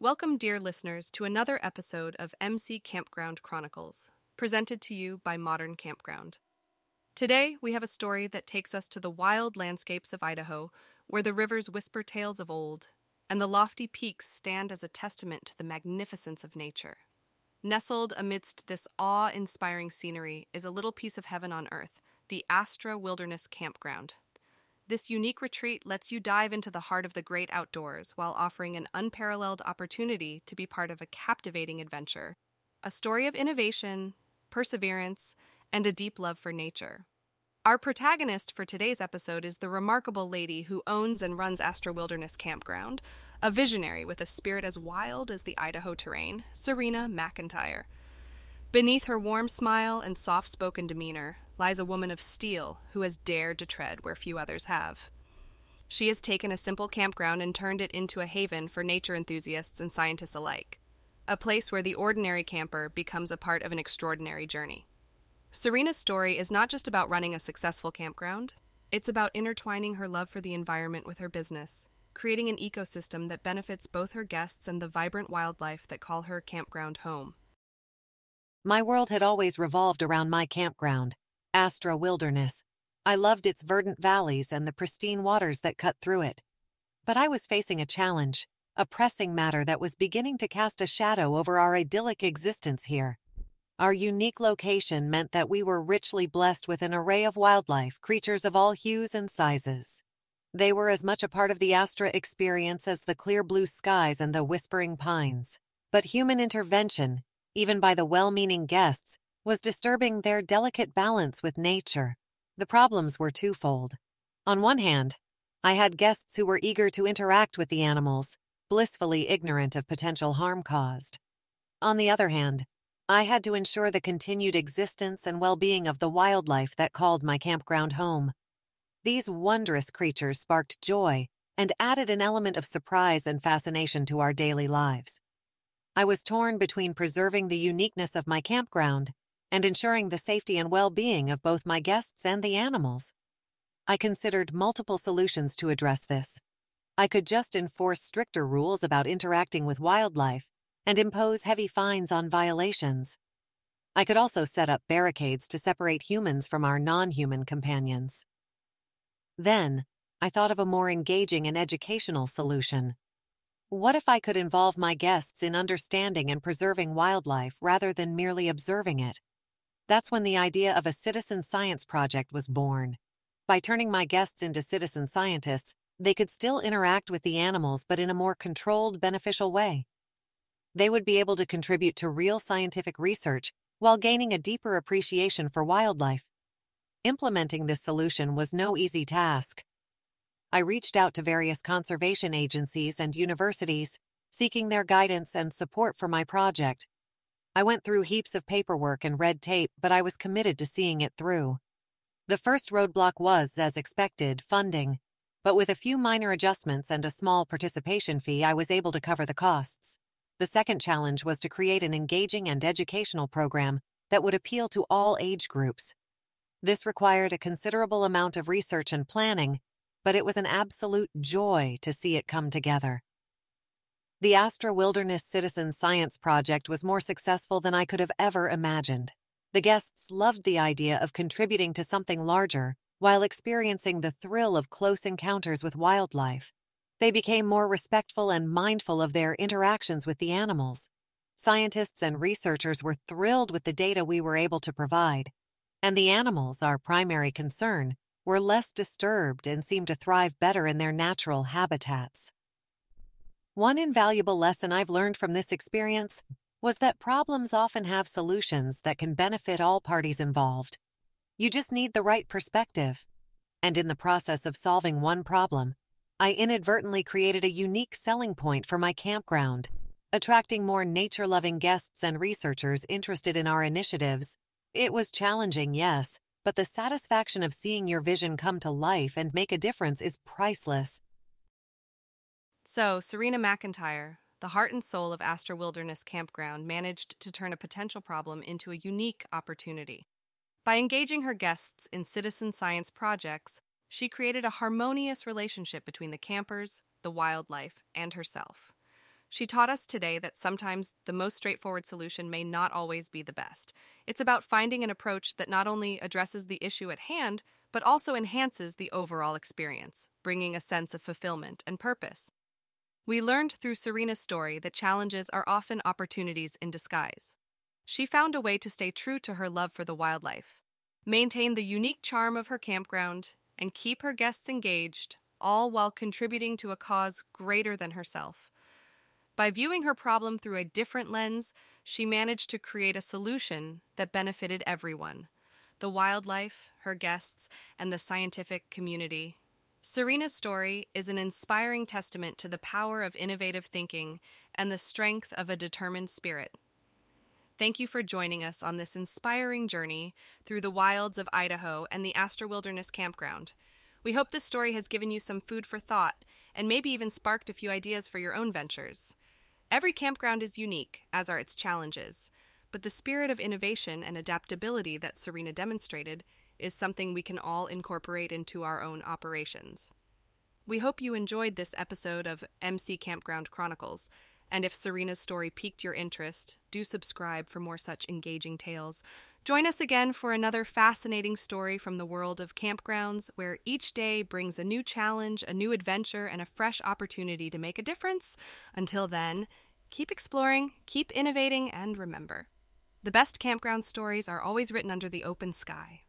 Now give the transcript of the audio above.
Welcome, dear listeners, to another episode of MC Campground Chronicles, presented to you by Modern Campground. Today, we have a story that takes us to the wild landscapes of Idaho, where the rivers whisper tales of old, and the lofty peaks stand as a testament to the magnificence of nature. Nestled amidst this awe inspiring scenery is a little piece of heaven on earth, the Astra Wilderness Campground. This unique retreat lets you dive into the heart of the great outdoors while offering an unparalleled opportunity to be part of a captivating adventure. A story of innovation, perseverance, and a deep love for nature. Our protagonist for today's episode is the remarkable lady who owns and runs Astra Wilderness Campground, a visionary with a spirit as wild as the Idaho terrain, Serena McIntyre. Beneath her warm smile and soft spoken demeanor lies a woman of steel who has dared to tread where few others have. She has taken a simple campground and turned it into a haven for nature enthusiasts and scientists alike, a place where the ordinary camper becomes a part of an extraordinary journey. Serena's story is not just about running a successful campground, it's about intertwining her love for the environment with her business, creating an ecosystem that benefits both her guests and the vibrant wildlife that call her campground home. My world had always revolved around my campground, Astra Wilderness. I loved its verdant valleys and the pristine waters that cut through it. But I was facing a challenge, a pressing matter that was beginning to cast a shadow over our idyllic existence here. Our unique location meant that we were richly blessed with an array of wildlife, creatures of all hues and sizes. They were as much a part of the Astra experience as the clear blue skies and the whispering pines. But human intervention, even by the well-meaning guests, was disturbing their delicate balance with nature. The problems were twofold. On one hand, I had guests who were eager to interact with the animals, blissfully ignorant of potential harm caused. On the other hand, I had to ensure the continued existence and well-being of the wildlife that called my campground home. These wondrous creatures sparked joy and added an element of surprise and fascination to our daily lives. I was torn between preserving the uniqueness of my campground and ensuring the safety and well-being of both my guests and the animals. I considered multiple solutions to address this. I could just enforce stricter rules about interacting with wildlife and impose heavy fines on violations. I could also set up barricades to separate humans from our non-human companions. Then, I thought of a more engaging and educational solution. What if I could involve my guests in understanding and preserving wildlife rather than merely observing it? That's when the idea of a citizen science project was born. By turning my guests into citizen scientists, they could still interact with the animals but in a more controlled, beneficial way. They would be able to contribute to real scientific research while gaining a deeper appreciation for wildlife. Implementing this solution was no easy task. I reached out to various conservation agencies and universities, seeking their guidance and support for my project. I went through heaps of paperwork and red tape, but I was committed to seeing it through. The first roadblock was, as expected, funding, but with a few minor adjustments and a small participation fee, I was able to cover the costs. The second challenge was to create an engaging and educational program that would appeal to all age groups. This required a considerable amount of research and planning, but it was an absolute joy to see it come together. The Astra Wilderness Citizen Science Project was more successful than I could have ever imagined. The guests loved the idea of contributing to something larger while experiencing the thrill of close encounters with wildlife. They became more respectful and mindful of their interactions with the animals. Scientists and researchers were thrilled with the data we were able to provide, and the animals, our primary concern, were less disturbed and seemed to thrive better in their natural habitats. One invaluable lesson I've learned from this experience was that problems often have solutions that can benefit all parties involved. You just need the right perspective. And in the process of solving one problem, I inadvertently created a unique selling point for my campground, attracting more nature-loving guests and researchers interested in our initiatives. It was challenging, yes, but the satisfaction of seeing your vision come to life and make a difference is priceless. So, Serena McIntyre, the heart and soul of Astra Wilderness Campground, managed to turn a potential problem into a unique opportunity. By engaging her guests in citizen science projects, she created a harmonious relationship between the campers, the wildlife, and herself. She taught us today that sometimes the most straightforward solution may not always be the best. It's about finding an approach that not only addresses the issue at hand, but also enhances the overall experience, bringing a sense of fulfillment and purpose. We learned through Serena's story that challenges are often opportunities in disguise. She found a way to stay true to her love for the wildlife, maintain the unique charm of her campground, and keep her guests engaged, all while contributing to a cause greater than herself. By viewing her problem through a different lens, she managed to create a solution that benefited everyone the wildlife, her guests, and the scientific community. Serena's story is an inspiring testament to the power of innovative thinking and the strength of a determined spirit. Thank you for joining us on this inspiring journey through the wilds of Idaho and the Astra Wilderness Campground. We hope this story has given you some food for thought and maybe even sparked a few ideas for your own ventures. Every campground is unique, as are its challenges, but the spirit of innovation and adaptability that Serena demonstrated is something we can all incorporate into our own operations. We hope you enjoyed this episode of MC Campground Chronicles, and if Serena's story piqued your interest, do subscribe for more such engaging tales. Join us again for another fascinating story from the world of campgrounds, where each day brings a new challenge, a new adventure, and a fresh opportunity to make a difference. Until then, keep exploring, keep innovating, and remember the best campground stories are always written under the open sky.